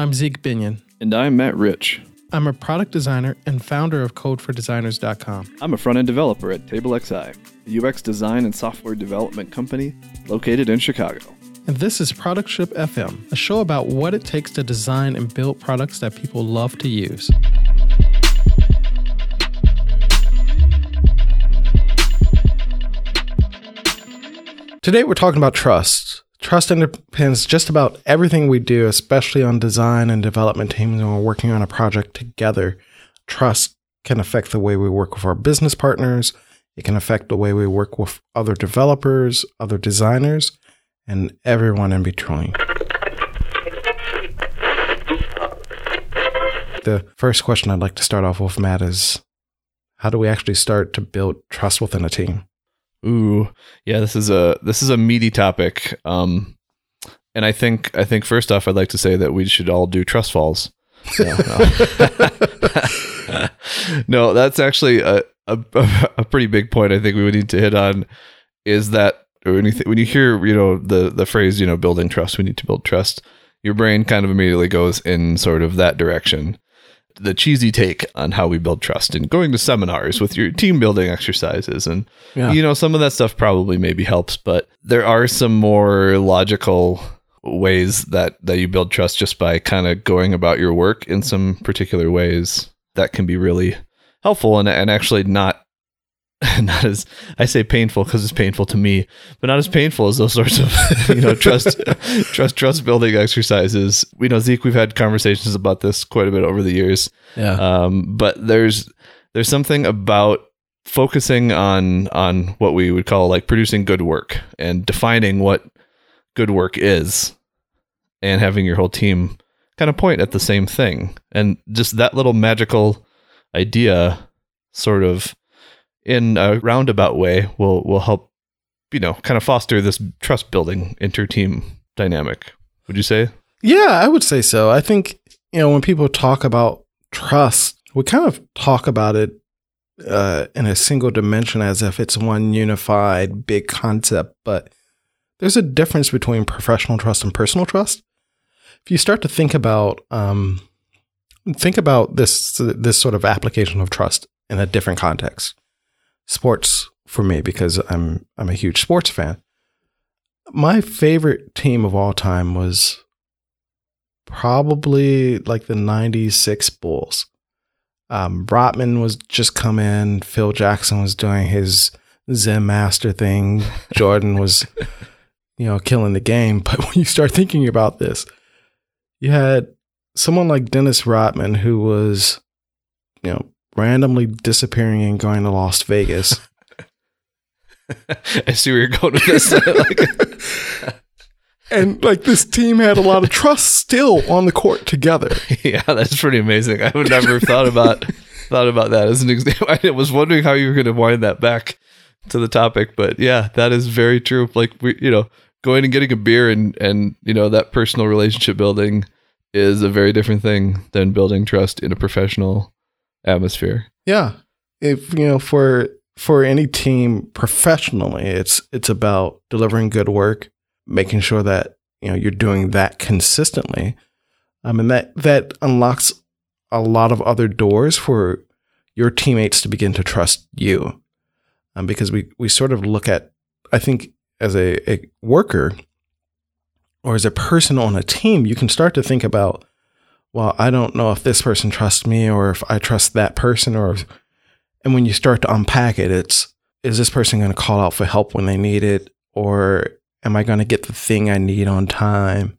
I'm Zeke Binion. And I'm Matt Rich. I'm a product designer and founder of CodeForDesigners.com. I'm a front end developer at TableXI, a UX design and software development company located in Chicago. And this is Product Ship FM, a show about what it takes to design and build products that people love to use. Today we're talking about trust. Trust underpins just about everything we do, especially on design and development teams when we're working on a project together. Trust can affect the way we work with our business partners. It can affect the way we work with other developers, other designers, and everyone in between. The first question I'd like to start off with, Matt, is how do we actually start to build trust within a team? Ooh, yeah, this is a this is a meaty topic. Um, and I think I think first off, I'd like to say that we should all do trust falls. no, no. that's actually a, a a pretty big point. I think we would need to hit on is that when you th- when you hear you know the the phrase you know building trust, we need to build trust. Your brain kind of immediately goes in sort of that direction the cheesy take on how we build trust and going to seminars with your team building exercises and yeah. you know some of that stuff probably maybe helps but there are some more logical ways that that you build trust just by kind of going about your work in some particular ways that can be really helpful and and actually not not as I say painful because it's painful to me, but not as painful as those sorts of you know trust trust trust building exercises. We know Zeke, we've had conversations about this quite a bit over the years. Yeah. Um, but there's there's something about focusing on on what we would call like producing good work and defining what good work is, and having your whole team kind of point at the same thing, and just that little magical idea sort of in a roundabout way will will help you know kind of foster this trust building inter team dynamic. Would you say? Yeah i would say so. I think you know when people talk about trust we kind of talk about it uh, in a single dimension as if it's one unified big concept but there's a difference between professional trust and personal trust. If you start to think about um, think about this this sort of application of trust in a different context sports for me because I'm I'm a huge sports fan. My favorite team of all time was probably like the 96 Bulls. Um, Rodman was just come in. Phil Jackson was doing his Zen master thing. Jordan was, you know, killing the game. But when you start thinking about this, you had someone like Dennis Rodman who was, you know, randomly disappearing and going to Las Vegas. I see where you're going with this. and like this team had a lot of trust still on the court together. Yeah, that's pretty amazing. I would never have thought about thought about that as an example. I was wondering how you were going to wind that back to the topic, but yeah, that is very true. Like we, you know, going and getting a beer and and you know that personal relationship building is a very different thing than building trust in a professional atmosphere. Yeah. If you know for for any team professionally, it's it's about delivering good work, making sure that you know you're doing that consistently. I mean that that unlocks a lot of other doors for your teammates to begin to trust you. Um, because we we sort of look at I think as a, a worker or as a person on a team, you can start to think about well, I don't know if this person trusts me or if I trust that person or and when you start to unpack it, it's is this person going to call out for help when they need it or am I going to get the thing I need on time?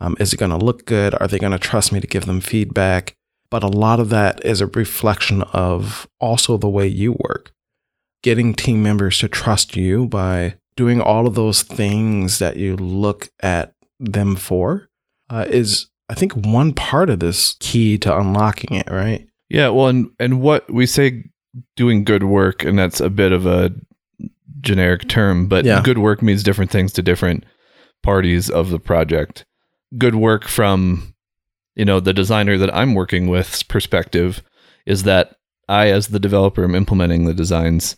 Um, is it going to look good? Are they going to trust me to give them feedback? But a lot of that is a reflection of also the way you work. Getting team members to trust you by doing all of those things that you look at them for uh, is I think one part of this key to unlocking it, right? Yeah, well, and and what we say doing good work, and that's a bit of a generic term, but yeah. good work means different things to different parties of the project. Good work from you know the designer that I'm working with's perspective is that I, as the developer, am implementing the designs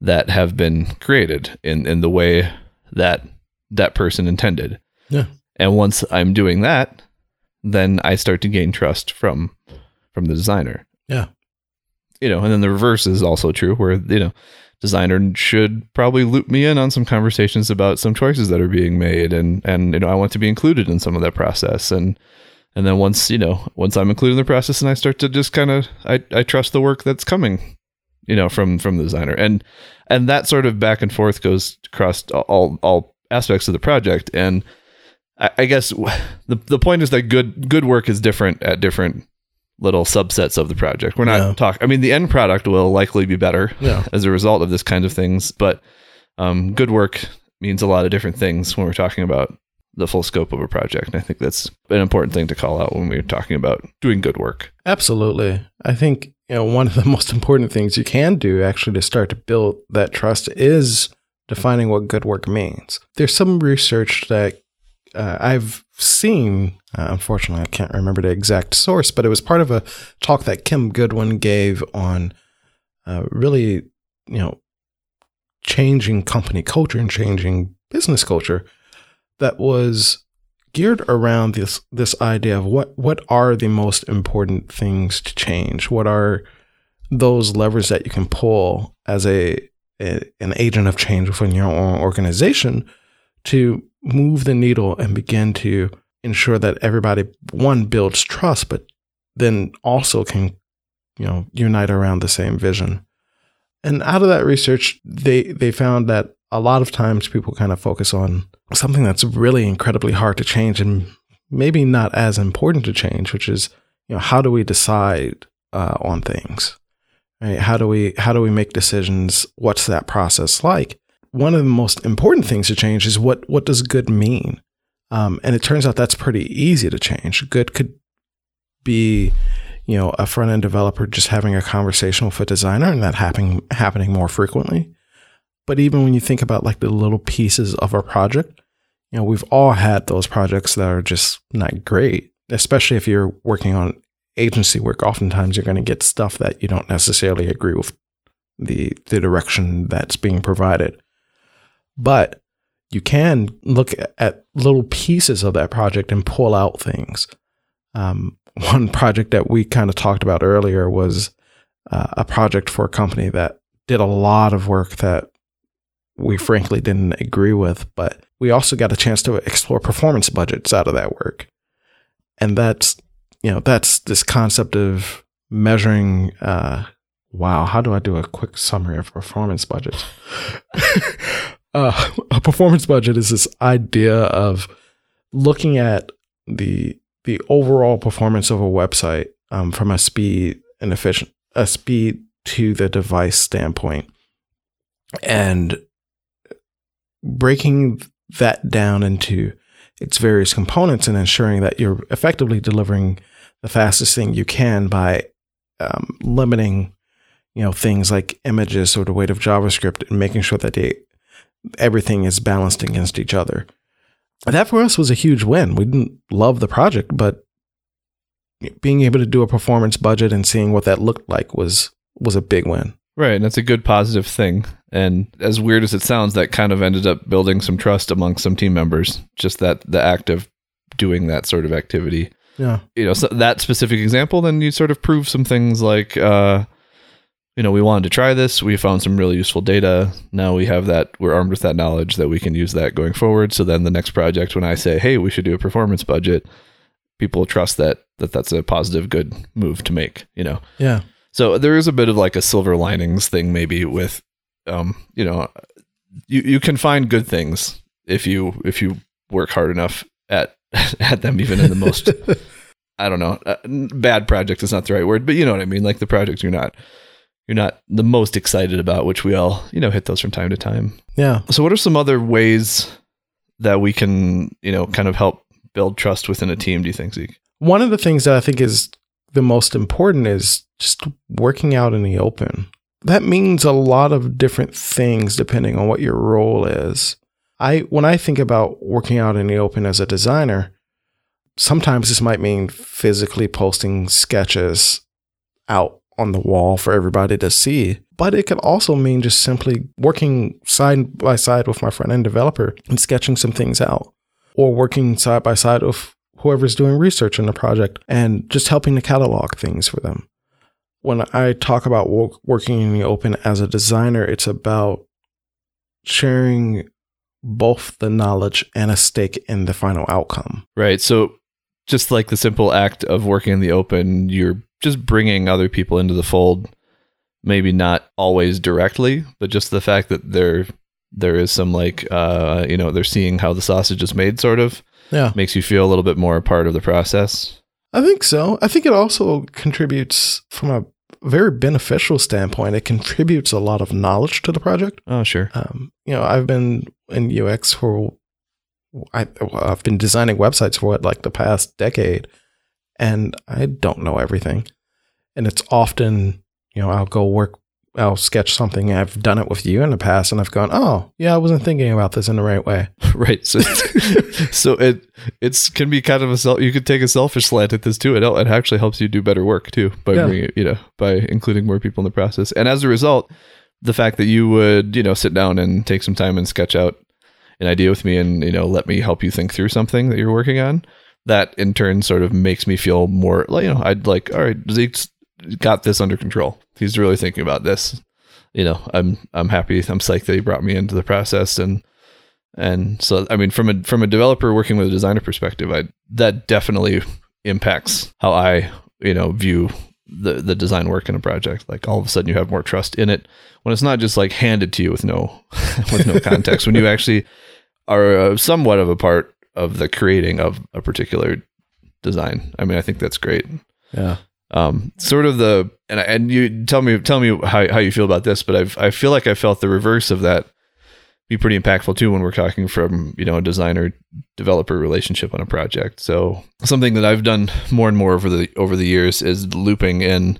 that have been created in in the way that that person intended. Yeah. And once I'm doing that, then I start to gain trust from from the designer. Yeah. You know, and then the reverse is also true where, you know, designer should probably loop me in on some conversations about some choices that are being made and and you know, I want to be included in some of that process and and then once, you know, once I'm included in the process and I start to just kind of I I trust the work that's coming, you know, from from the designer. And and that sort of back and forth goes across all all aspects of the project and I, I guess the the point is that good good work is different at different little subsets of the project. We're not Yeah. talking. I mean, the end product will likely be better Yeah. as a result of this kind of things, but um, good work means a lot of different things when we're talking about the full scope of a project. And I think that's an important thing to call out when we're talking about doing good work. Absolutely. I think you know one of the most important things you can do actually to start to build that trust is defining what good work means. There's some research that uh, I've seen. Uh, unfortunately, I can't remember the exact source, but it was part of a talk that Kim Goodwin gave on uh, really, you know, changing company culture and changing business culture. That was geared around this this idea of what what are the most important things to change what are those levers that you can pull as a, a an agent of change within your own organization to move the needle and begin to ensure that everybody one builds trust but then also can you know unite around the same vision and out of that research they they found that a lot of times people kind of focus on something that's really incredibly hard to change and maybe not as important to change, which is you know how do we decide uh, on things, right? How do we how do we make decisions? What's that process like? One of the most important things to change is what what does good mean, um, and it turns out that's pretty easy to change. Good could be you know a front end developer just having a conversation with a designer and that happening happening more frequently. But even when you think about like the little pieces of a project, you know, we've all had those projects that are just not great, especially if you're working on agency work. Oftentimes you're going to get stuff that you don't necessarily agree with the the direction that's being provided. But you can look at little pieces of that project and pull out things. Um, one project that we kind of talked about earlier was uh, a project for a company that did a lot of work that we frankly didn't agree with, but we also got a chance to explore performance budgets out of that work. And that's, you know, that's this concept of measuring, uh, wow, how do I do a quick summary of performance budgets? uh, a performance budget is this idea of looking at the, the overall performance of a website um, from a speed and efficient, a speed to the device standpoint. And breaking that down into its various components and ensuring that you're effectively delivering the fastest thing you can by um, limiting, you know, things like images or the weight of JavaScript and making sure that they, everything is balanced against each other. That for us was a huge win. We didn't love the project, but being able to do a performance budget and seeing what that looked like was was a big win. Right, and that's a good positive thing. And as weird as it sounds, that kind of ended up building some trust among some team members. Just that the act of doing that sort of activity. Yeah. You know, so that specific example, then you sort of prove some things like, uh, you know, we wanted to try this. We found some really useful data. Now we have that. We're armed with that knowledge that we can use that going forward. So then the next project, when I say, "Hey, we should do a performance budget," people trust that that that's a positive, good move to make. You know. Yeah. So there is a bit of like a silver linings thing, maybe with, um, you know, you you can find good things if you if you work hard enough at at them, even in the most. I don't know, uh, bad project is not the right word, but you know what I mean. Like the project you're not you're not the most excited about, which we all you know hit those from time to time. Yeah. So what are some other ways that we can you know kind of help build trust within a team? Do you think, Zeke? One of the things that I think is the most important is just working out in the open. That means a lot of different things depending on what your role is. I when I think about working out in the open as a designer, sometimes this might mean physically posting sketches out on the wall for everybody to see. But it could also mean just simply working side by side with my front end developer and sketching some things out. Or working side by side with whoever's doing research in the project and just helping to catalog things for them. When I talk about wo- working in the open as a designer, it's about sharing both the knowledge and a stake in the final outcome. Right. So just like the simple act of working in the open, you're just bringing other people into the fold. Maybe not always directly, but just the fact that there there is some like uh you know they're seeing how the sausage is made, sort of Yeah. makes you feel a little bit more a part of the process. I think so. I think it also contributes from a very beneficial standpoint. It contributes a lot of knowledge to the project. Oh, sure. Um, you know, I've been in UX for I, I've been designing websites for what like the past decade, and I don't know everything. And it's often, you know, I'll go work, I'll sketch something. I've done it with you in the past, and I've gone, oh, yeah, I wasn't thinking about this in the right way. right. So, so it it's can be kind of a self. You could take a selfish slant at this too. It it actually helps you do better work too by Yeah. bringing you know by including more people in the process. And as a result, the fact that you would you know sit down and take some time and sketch out an idea with me and you know let me help you think through something that you're working on. That in turn sort of makes me feel more like you know I'd like all right Zeke's got this under control. He's really thinking about this. You know I'm I'm happy. I'm psyched that he brought me into the process and and so, I mean, from a from a developer working with a designer perspective, I that definitely impacts how I, you know, view the the design work in a project. Like all of a sudden, you have more trust in it when it's not just like handed to you with no with no context. when you actually are uh, somewhat of a part of the creating of a particular design. I mean, I think that's great Yeah. um, sort of the and and you tell me tell me how how you feel about this, but I've I feel like I felt the reverse of that be pretty impactful too when we're talking from you know a designer developer relationship on a project. So something that I've done more and more over the over the years is looping in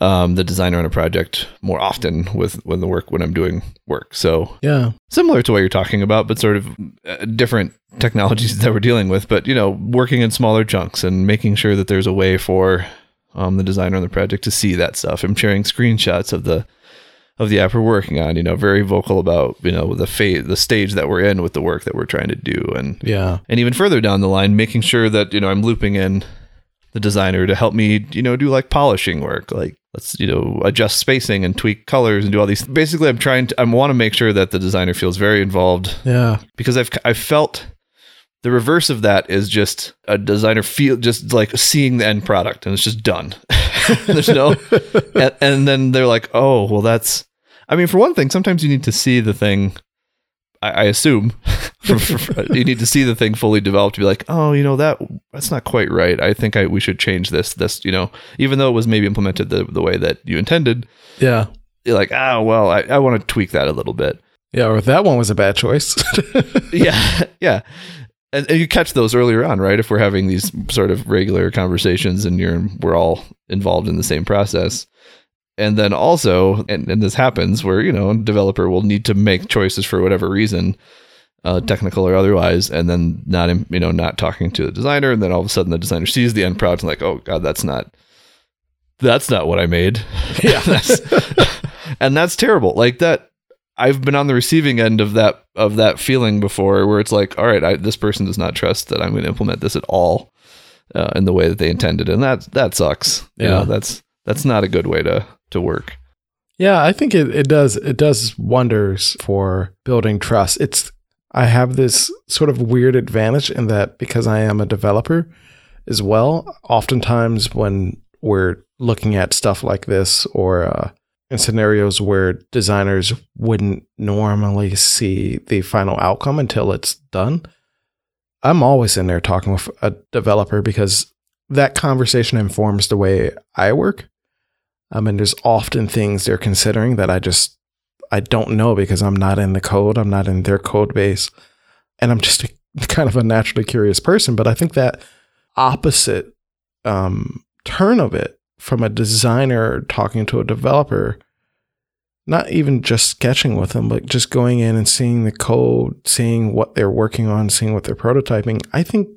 um, the designer on a project more often with when the work when I'm doing work. So Yeah. similar to what you're talking about, but sort of uh, different technologies that we're dealing with. But you know, working in smaller chunks and making sure that there's a way for um, the designer on the project to see that stuff. I'm sharing screenshots of the of the app we're working on. You know, very vocal about you know the phase, the stage that we're in with the work that we're trying to do, and Yeah. and even further down the line, making sure that you know I'm looping in the designer to help me, you know, do like polishing work, like let's you know adjust spacing and tweak colors and do all these. Basically, I'm trying to I want to make sure that the designer feels very involved Yeah. because I've I've felt the reverse of that is just a designer feel just like seeing the end product and it's just done. There's no, and, and then they're like, oh well, that's. I mean, for one thing, sometimes you need to see the thing. I, I assume you need to see the thing fully developed to be like, oh, you know that that's not quite right. I think I we should change this. This, you know, even though it was maybe implemented the the way that you intended, Yeah. you're like, ah, well, I, I want to tweak that a little bit. Yeah. Or that one was a bad choice. yeah yeah and, and you catch those earlier on right if we're having these sort of regular conversations and you're we're all involved in the same process and then also and, and this happens where you know a developer will need to make choices for whatever reason uh, technical or otherwise and then not you know not talking to the designer and then all of a sudden the designer sees the end product and like oh god that's not that's not what i made Yeah. That's- and that's terrible like that i've been on the receiving end of that of that feeling before where it's like all right I, this person does not trust that i'm going to implement this at all uh, in the way that they intended and that that sucks you Yeah. know that's that's not a good way to to work Yeah, I think it, it does it does wonders for building trust. It's I have this sort of weird advantage in that because I am a developer as well. Oftentimes when we're looking at stuff like this or uh, in scenarios where designers wouldn't normally see the final outcome until it's done, I'm always in there talking with a developer because that conversation informs the way I work. I mean, there's often things they're considering that I just I don't know because I'm not in the code. I'm not in their code base, and I'm just a, kind of a naturally curious person. But I think that opposite um, turn of it from a designer talking to a developer, not even just sketching with them, but just going in and seeing the code, seeing what they're working on, seeing what they're prototyping. I think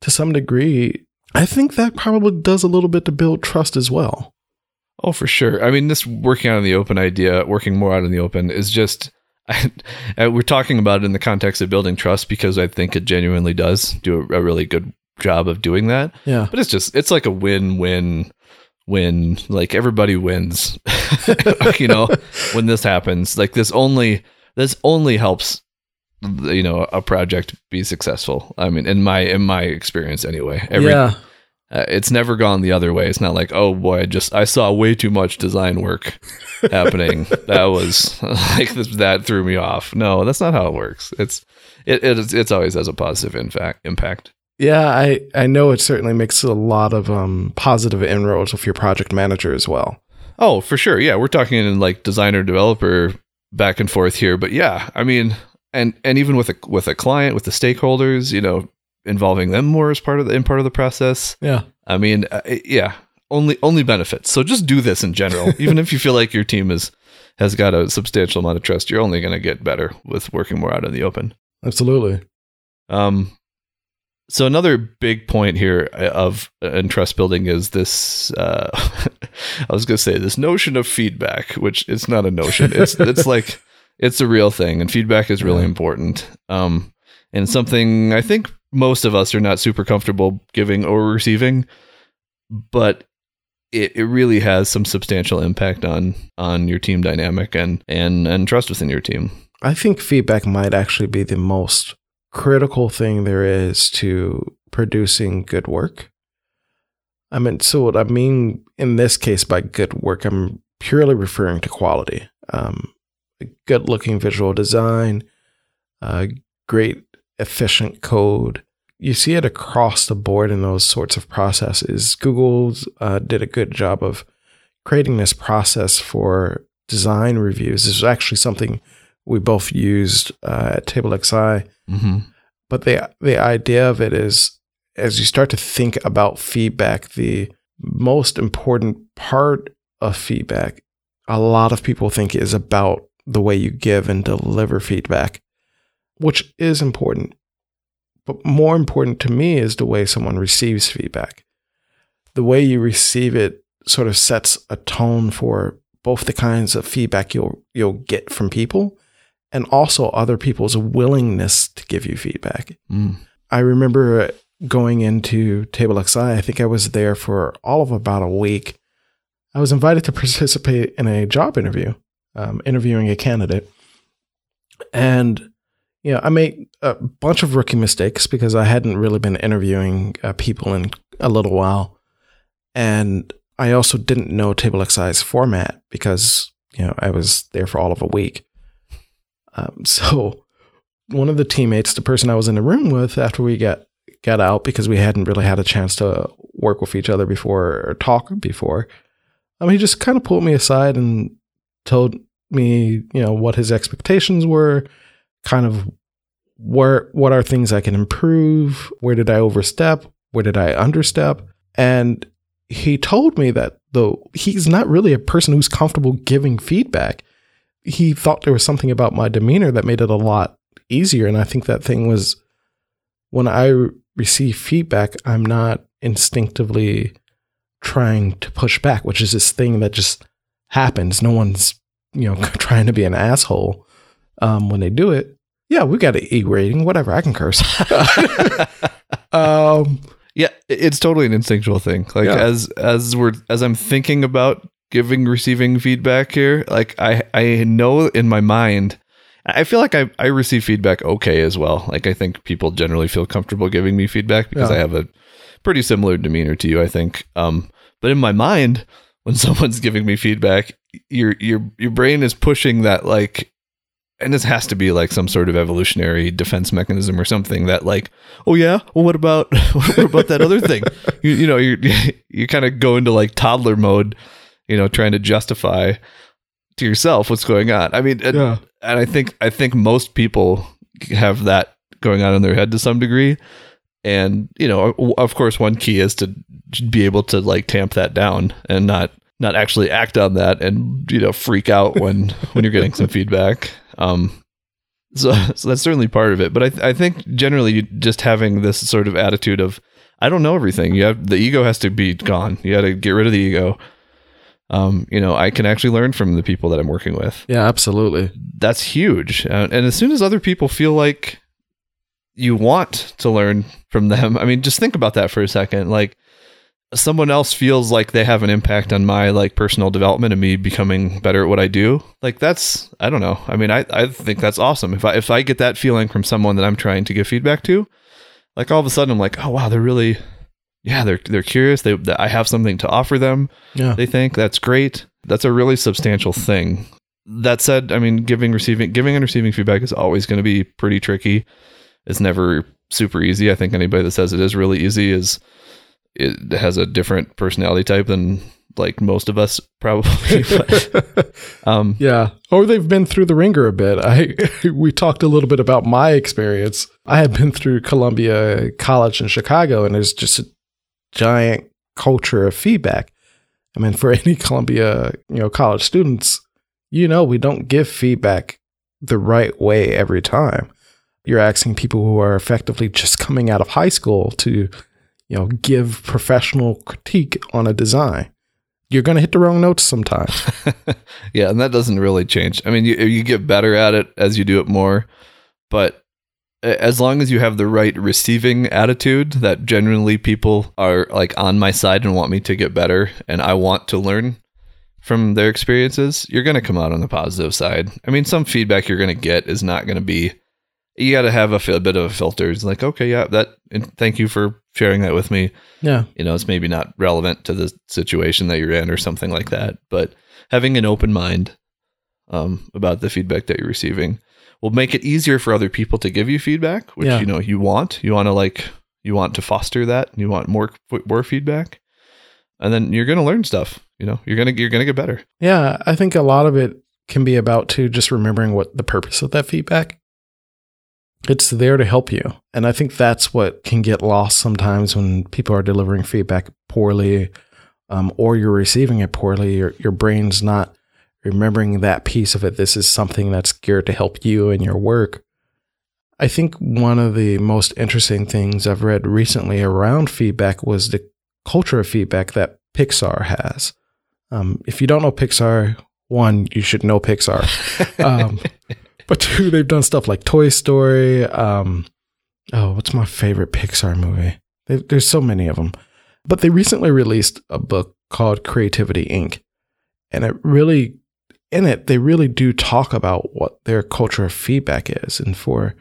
to some degree, I think that probably does a little bit to build trust as well. Oh, for sure. I mean, this working out in the open idea, working more out in the open is just. I, we're talking about it in the context of building trust because I think it genuinely does do a, a really good job of doing that. Yeah. But it's just it's like a win-win win. Like everybody wins. you know, when this happens, like this only this only helps you know a project be successful. I mean, in my in my experience anyway. Every, yeah. Uh, it's never gone the other way. It's not like, oh boy, I just I saw way too much design work happening. that was like that threw me off. No, that's not how it works. It's it, it's it's always has a positive in fact impact. Yeah, I, I know it certainly makes a lot of um, positive inroads with your project manager as well. Oh, for sure. Yeah, we're talking in like designer developer back and forth here, but yeah, I mean, and and even with a with a client with the stakeholders, you know, involving them more as part of the in part of the process. Yeah. I mean, uh, yeah, only only benefits. So just do this in general. Even if you feel like your team is has got a substantial amount of trust, you're only going to get better with working more out in the open. Absolutely. Um, so another big point here uh, of uh, in trust building is this. Uh, I was going to say this notion of feedback, which it's not a notion. It's it's like it's a real thing, and feedback is really important. Um, and something I think most of us are not super comfortable giving or receiving, but it, it really has some substantial impact on on your team dynamic and and and trust within your team. I think feedback might actually be the most critical thing there is to producing good work. I mean, so what I mean in this case by good work, I'm purely referring to quality. Um, good looking visual design, uh, great efficient code. You see it across the board in those sorts of processes. Google uh, did a good job of creating this process for design reviews. This is actually something we both used uh, at TableXI. Mm-hmm. But the the idea of it is, as you start to think about feedback, the most important part of feedback, a lot of people think is about the way you give and deliver feedback, which is important. But more important to me is the way someone receives feedback. The way you receive it sort of sets a tone for both the kinds of feedback you'll you'll get from people and also other people's willingness to give you feedback. Mm. I remember going into TableXI, I think I was there for all of about a week. I was invited to participate in a job interview, um, interviewing a candidate. And, you know, I made a bunch of rookie mistakes because I hadn't really been interviewing uh, people in a little while. And I also didn't know TableXI's format because, you know, I was there for all of a week. Um, so one of the teammates, the person I was in the room with after we got got out because we hadn't really had a chance to work with each other before or talk before, um, he just kind of pulled me aside and told me, you know, what his expectations were, kind of where what are things I can improve, where did I overstep, where did I understep, and he told me that though he's not really a person who's comfortable giving feedback he thought there was something about my demeanor that made it a lot easier. And I think that thing was when I receive feedback, I'm not instinctively trying to push back, which is this thing that just happens. No one's, you know, trying to be an asshole um, when they do it. Yeah, we got an E rating, whatever. I can curse. um, Yeah, it's totally an instinctual thing. Like Yeah. as as we're as I'm thinking about giving receiving feedback here, like I I know in my mind I feel like I, I receive feedback okay as well. Like I think people generally feel comfortable giving me feedback because Yeah. I have a pretty similar demeanor to you, I think. Um but in my mind, when someone's giving me feedback, your your your brain is pushing that like and this has to be like some sort of evolutionary defense mechanism or something that like oh yeah? Well what about what about that other thing? You, you know you you kind of go into like toddler mode you know trying to justify to yourself what's going on. I mean and, yeah. and i think i think most people have that going on in their head to some degree. And you know of course one key is to be able to like tamp that down and not not actually act on that and you know freak out when when you're getting some feedback um so so that's certainly part of it but i th- i think generally just having this sort of attitude of i don't know everything you have the ego has to be gone you got to get rid of the ego um you know i can actually learn from the people that i'm working with Yeah, absolutely. that's huge. Uh, and as soon as other people feel like you want to learn from them. I mean, just think about that for a second. Like someone else feels like they have an impact on my like personal development and me becoming better at what I do. Like that's I don't know. I mean, I I think that's awesome. If I if I get that feeling from someone that I'm trying to give feedback to, like all of a sudden I'm like, "Oh wow, they're really yeah, they're they're curious. They I have something to offer them." Yeah. They think that's great. That's a really substantial thing. That said, I mean, giving receiving giving and receiving feedback is always going to be pretty tricky. It's never super easy. I think anybody that says it is really easy is it has a different personality type than like most of us probably. But, um, yeah, or they've been through the ringer a bit. I we talked a little bit about my experience. I had been through Columbia College in Chicago, and there's just a giant culture of feedback. I mean, for any Columbia, you know, college students, you know, we don't give feedback the right way every time. You're asking people who are effectively just coming out of high school to, you know, give professional critique on a design. You're going to hit the wrong notes sometimes. yeah, and that doesn't really change. I mean, you you get better at it as you do it more, but as long as you have the right receiving attitude that genuinely people are like on my side and want me to get better and I want to learn from their experiences, you're going to come out on the positive side. I mean, some feedback you're going to get is not going to be you got to have a, a, bit of a filter. It's like, okay, yeah, that thank you for sharing that with me. Yeah. You know, it's maybe not relevant to the situation that you're in or something like that, but having an open mind um, about the feedback that you're receiving will make it easier for other people to give you feedback, which Yeah. you know you want. You want to like you want to foster that. You want more more feedback, and then you're gonna learn stuff. You know, you're gonna you're gonna get better. Yeah, I think a lot of it can be about too just remembering what the purpose of that feedback. It's there to help you. And I think that's what can get lost sometimes when people are delivering feedback poorly um, or you're receiving it poorly. Your, your brain's not remembering that piece of it. This is something that's geared to help you in your work. I think one of the most interesting things I've read recently around feedback was the culture of feedback that Pixar has. Um, if you don't know Pixar, one, you should know Pixar. Um, but two, they've done stuff like Toy Story. Um, oh, what's my favorite Pixar movie? They, there's so many of them. But they recently released a book called Creativity Inc. And it really, in it, they really do talk about what their culture of feedback is. And for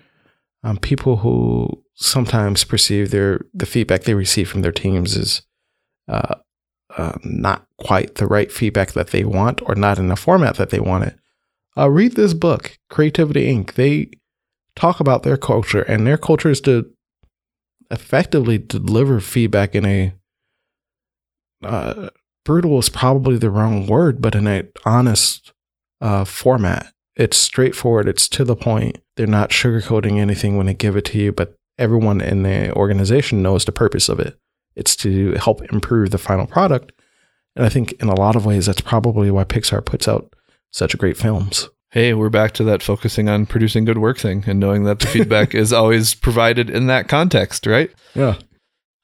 um, people who sometimes perceive their the feedback they receive from their teams is uh, uh, not quite the right feedback that they want or not in the format that they want it. Uh, read this book, Creativity Inc. They talk about their culture, and their culture is to effectively deliver feedback in a uh, brutal is probably the wrong word, but in an honest uh, format. It's straightforward. It's to the point. They're not sugarcoating anything when they give it to you, but everyone in the organization knows the purpose of it. It's to help improve the final product. And I think in a lot of ways, that's probably why Pixar puts out such great films. Hey, we're back to that focusing on producing good work thing and knowing that the feedback is always provided in that context, right? Yeah.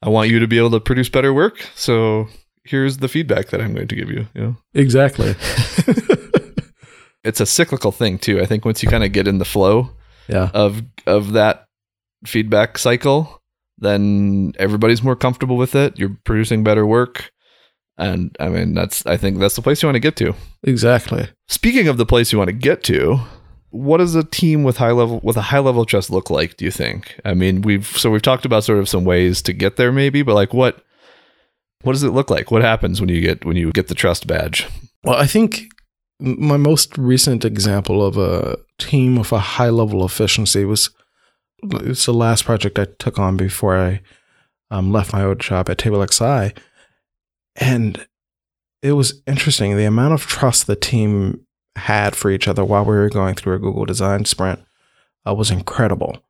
I want you to be able to produce better work, so here's the feedback that I'm going to give you. You know, Exactly. it's a cyclical thing too. I think once you kind of get in the flow yeah. of of that feedback cycle, then everybody's more comfortable with it. You're producing better work, and I mean that's I think that's the place you want to get to. Exactly. Speaking of the place you want to get to, what does a team with high level with a high level of trust look like? Do you think? I mean, we've so we've talked about sort of some ways to get there, maybe, but like what what does it look like? What happens when you get when you get the trust badge? Well, I think my most recent example of a team with a high level of efficiency was it's the last project I took on before I um, left my old job at TableXI. And it was interesting. The amount of trust the team had for each other while we were going through a Google design sprint uh, was incredible.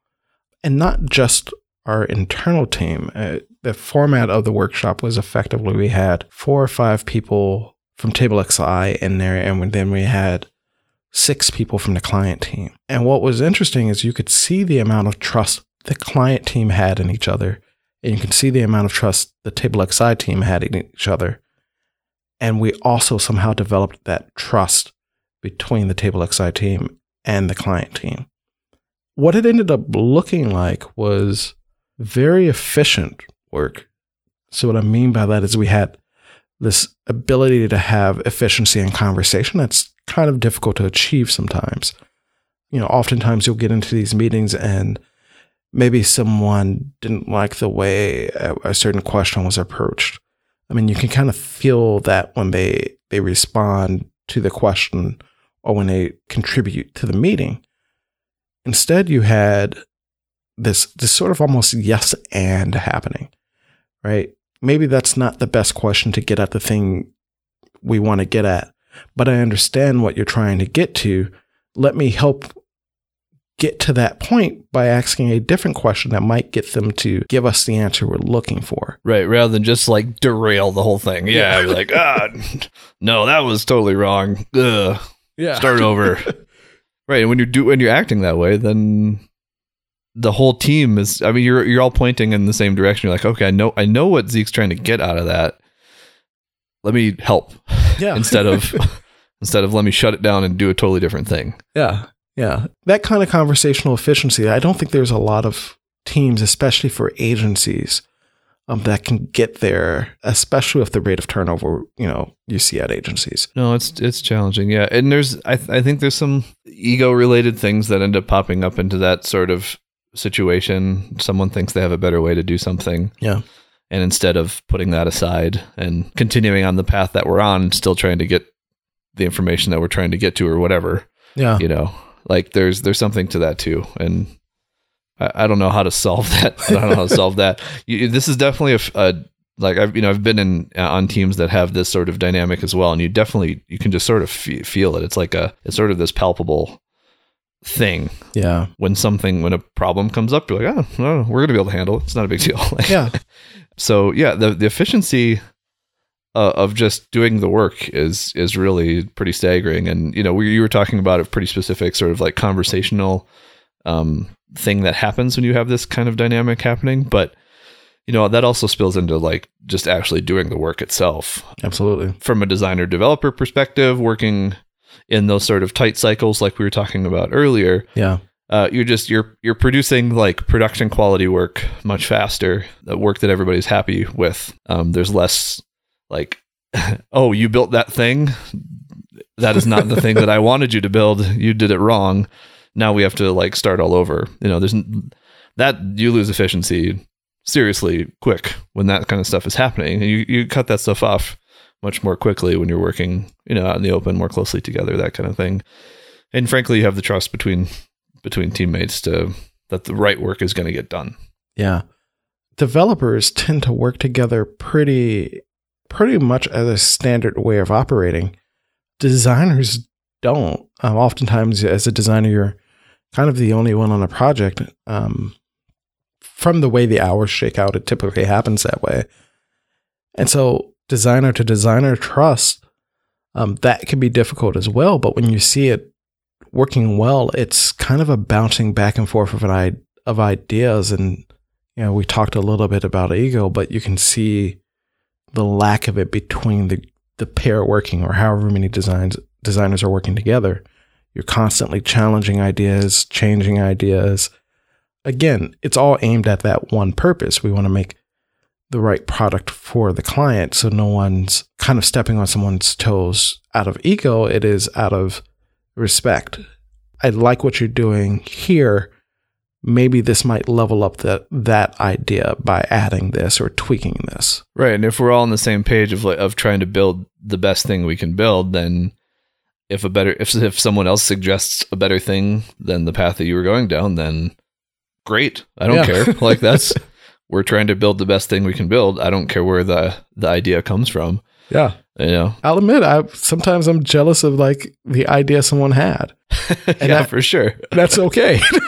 And not just our internal team. Uh, the format of the workshop was effectively we had four or five people from TableXI in there, and then we had six people from the client team. And what was interesting is you could see the amount of trust the client team had in each other, and you can see the amount of trust the Table XI team had in each other. And we also somehow developed that trust between the Table XI team and the client team. what it ended up looking like was very efficient work. So, what I mean by that is we had this ability to have efficiency in conversation that's kind of difficult to achieve sometimes. You know, oftentimes you'll get into these meetings and maybe someone didn't like the way a, a certain question was approached. I mean, you can kind of feel that when they they respond to the question or when they contribute to the meeting. Instead, you had this this sort of almost yes and happening, right? Maybe that's not the best question to get at the thing we want to get at, but I understand what you're trying to get to. Let me help get to that point by asking a different question that might get them to give us the answer we're looking for. Right, rather than just like derail the whole thing. Yeah, yeah. like, ah, no, that was totally wrong. Ugh. Yeah. Start over. right, and when you do when you're acting that way, then the whole team is I mean you're you're all pointing in the same direction. You're like, okay, I know I know what Zeke's trying to get out of that. Let me help. Yeah. instead of instead of let me shut it down and do a totally different thing. Yeah. Yeah. That kind of conversational efficiency, I don't think there's a lot of teams, especially for agencies, um, that can get there, especially with the rate of turnover, you know, you see at agencies. No, it's it's challenging. Yeah. And there's I th- I think there's some ego related things that end up popping up into that sort of situation. Someone thinks they have a better way to do something. Yeah. And instead of putting that aside and continuing on the path that we're on, still trying to get the information that we're trying to get to or whatever. Yeah. You know, like there's there's something to that too, and I, I don't know how to solve that. I don't know how to solve that. You, this is definitely a, a like I've you know I've been in uh, on teams that have this sort of dynamic as well, and you definitely you can just sort of f- feel it. It's like a it's sort of this palpable thing. Yeah. When something when a problem comes up, you're like, oh, no, we're gonna be able to handle it. It's not a big deal. like, yeah. So yeah, the the efficiency uh, of just doing the work is is really pretty staggering. And you know, we, you were talking about a pretty specific sort of like conversational um, thing that happens when you have this kind of dynamic happening, but you know that also spills into like just actually doing the work itself. Absolutely, from a designer developer perspective, working in those sort of tight cycles like we were talking about earlier. Yeah. Uh, you're just you're you're producing like production quality work much faster, the work that everybody's happy with. Um, there's less like oh you built that thing? That is not the thing that i wanted you to build. You did it wrong. Now we have to like start all over. You know there's that you lose efficiency seriously quick when that kind of stuff is happening. You, you cut that stuff off much more quickly when you're working you know out in the open more closely together that kind of thing. And frankly you have the trust between between teammates to that the right work is going to get done. Yeah. Developers tend to work together pretty pretty much as a standard way of operating. Designers don't. Um, oftentimes, as a designer, you're kind of the only one on a project. Um, from the way the hours shake out, it typically happens that way. And so, designer to designer trust, um, that can be difficult as well. But when you see it working well, it's kind of a bouncing back and forth of an of ideas. And you know, we talked a little bit about ego, but you can see the lack of it between the, the pair working or however many designs designers are working together. You're constantly challenging ideas, changing ideas. Again, it's all aimed at that one purpose. We want to make the right product for the client. So no one's kind of stepping on someone's toes out of ego. It is out of respect. I like what you're doing here maybe this might level up that that idea by adding this or tweaking this. Right, and if we're all on the same page of like, of trying to build the best thing we can build, then if a better if if someone else suggests a better thing than the path that you were going down, then great. I don't yeah. care. Like that's we're trying to build the best thing we can build. I don't care where the the idea comes from. Yeah. You know, I'll admit, I sometimes I'm jealous of like the idea someone had. yeah, that, for sure. That's okay.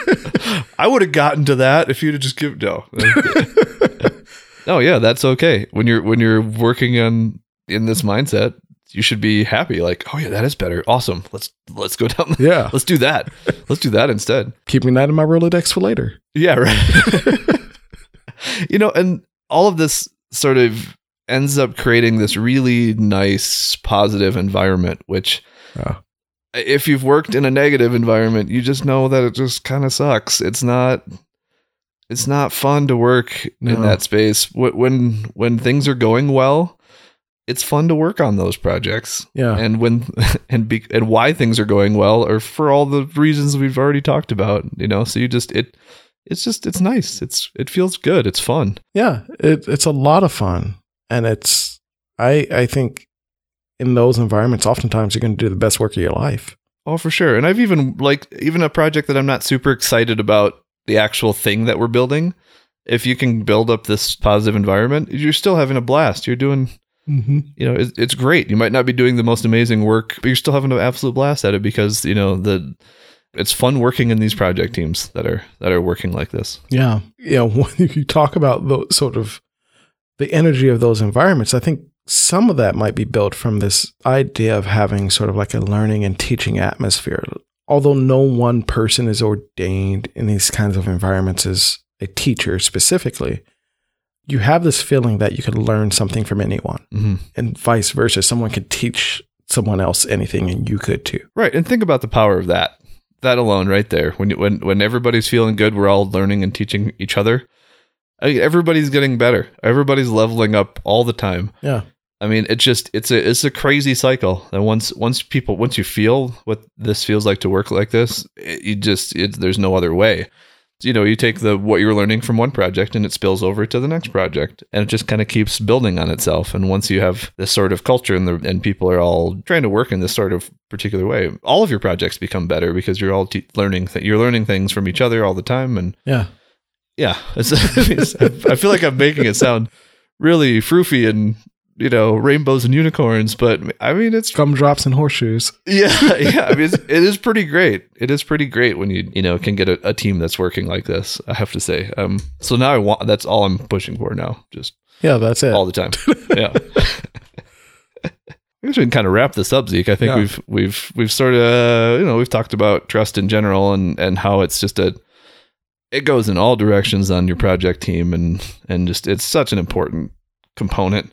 I would have gotten to that if you'd have just given no. no, oh, yeah, that's okay. When you're when you're working on in this mindset, you should be happy. Like, oh yeah, that is better. Awesome. Let's let's go down. Yeah, let's do that. Let's do that instead. Keeping that in my Rolodex for later. Yeah, right. you know, and all of this sort of ends up creating this really nice, positive environment, which if you've worked in a negative environment, you just know that it just kind of sucks. It's not it's not fun to work No. in that space. Wh- When when things are going well, it's fun to work on those projects. Yeah. And when and be, and why things are going well or for all the reasons we've already talked about, you know. So you just it it's just it's nice. It's it feels good. It's fun. Yeah, it, it's a lot of fun, and it's I I think in those environments, oftentimes you're going to do the best work of your life. Oh, for sure. And I've even like even a project that I'm not super excited about the actual thing that we're building. If you can build up this positive environment, you're still having a blast. You're doing, Mm-hmm. you know, it's, it's great. You might not be doing the most amazing work, but you're still having an absolute blast at it because you know the it's fun working in these project teams that are that are working like this. Yeah, yeah. When you talk about the sort of the energy of those environments, I think some of that might be built from this idea of having sort of like a learning and teaching atmosphere. Although no one person is ordained in these kinds of environments as a teacher specifically, you have this feeling that you can learn something from anyone, Mm-hmm. and vice versa. Someone could teach someone else anything, and you could too. Right, and think about the power of that. That alone, right there. When when when everybody's feeling good, we're all learning and teaching each other. Everybody's getting better. Everybody's leveling up all the time. Yeah. I mean, it's just it's a it's a crazy cycle. And once once people once you feel what this feels like to work like this, it, you just it, there's no other way. You know, you take the what you're learning from one project and it spills over to the next project, and it just kind of keeps building on itself. And once you have this sort of culture and the and people are all trying to work in this sort of particular way, all of your projects become better because you're all te- learning th- you're learning things from each other all the time. And Yeah. yeah, I feel like I'm making it sound really froofy and you know rainbows and unicorns, but I mean it's Gumdrops and horseshoes. yeah, yeah. I mean it's, it is pretty great. It is pretty great when you you know can get a, a team that's working like this. I have to say. Um, so now I want that's all I'm pushing for now, just Yeah, that's it. all the time. Yeah. I guess we can kind of wrap this up, Zeke. I think Yeah. we've we've we've sort of you know we've talked about trust in general and and how it's just a it goes in all directions on your project team and and just it's such an important component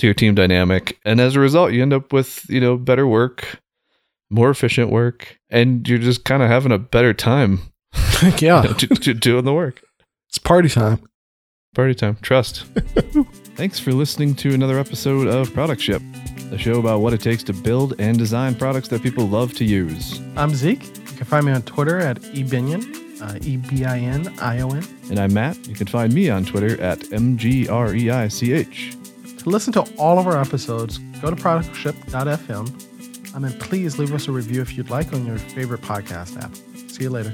to your team dynamic and as a result you end up with you know better work more efficient work and you're just kind of having a better time yeah, you know, to, to doing the work it's party time. Party time. Trust. Thanks for listening to another episode of Product Ship, the show about what it takes to build and design products that people love to use. I'm Zeke. You can find me on Twitter at ebinion, uh, E B I N I O N. And I'm Matt. You can find me on Twitter at MGREICH. To listen to all of our episodes, go to productship.fm. And please leave us a review if you'd like on your favorite podcast app. See you later.